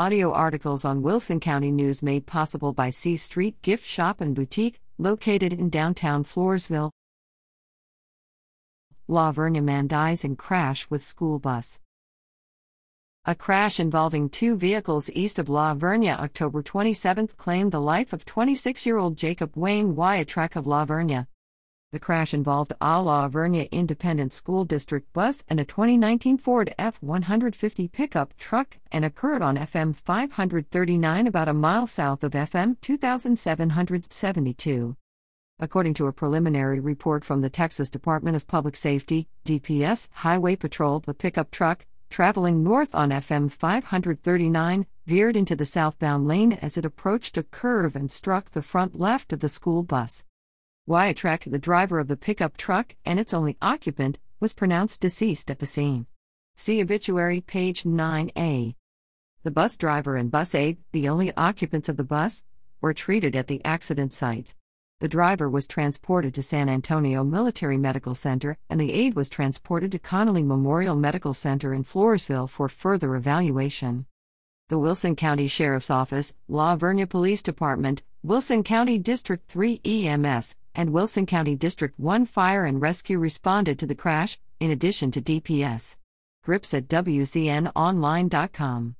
Audio articles on Wilson County News made possible by C Street Gift Shop and Boutique, located in downtown Floresville. La Vernia man dies in crash with school bus. A crash involving two vehicles east of La Vernia October 27 claimed the life of 26 year old Jacob Wayne Wiatrek of La Vernia. The crash involved a La Vernia Independent School District bus and a 2019 Ford F 150 pickup truck and occurred on FM 539 about a mile south of FM 2772. According to a preliminary report from the Texas Department of Public Safety, DPS Highway Patrol, the pickup truck, traveling north on FM 539, veered into the southbound lane as it approached a curve and struck the front left of the school bus. Wiatrek, the driver of the pickup truck and its only occupant, was pronounced deceased at the scene. See obituary page 9a. The bus driver and bus aide, the only occupants of the bus, were treated at the accident site. The driver was transported to San Antonio Military Medical Center, and the aide was transported to Connally Memorial Medical Center in Floresville for further evaluation. The Wilson County Sheriff's Office, La Police Department, Wilson County District 3 EMS, and Wilson County District 1 Fire and Rescue responded to the crash, in addition to DPS. Grips at WCNOnline.com.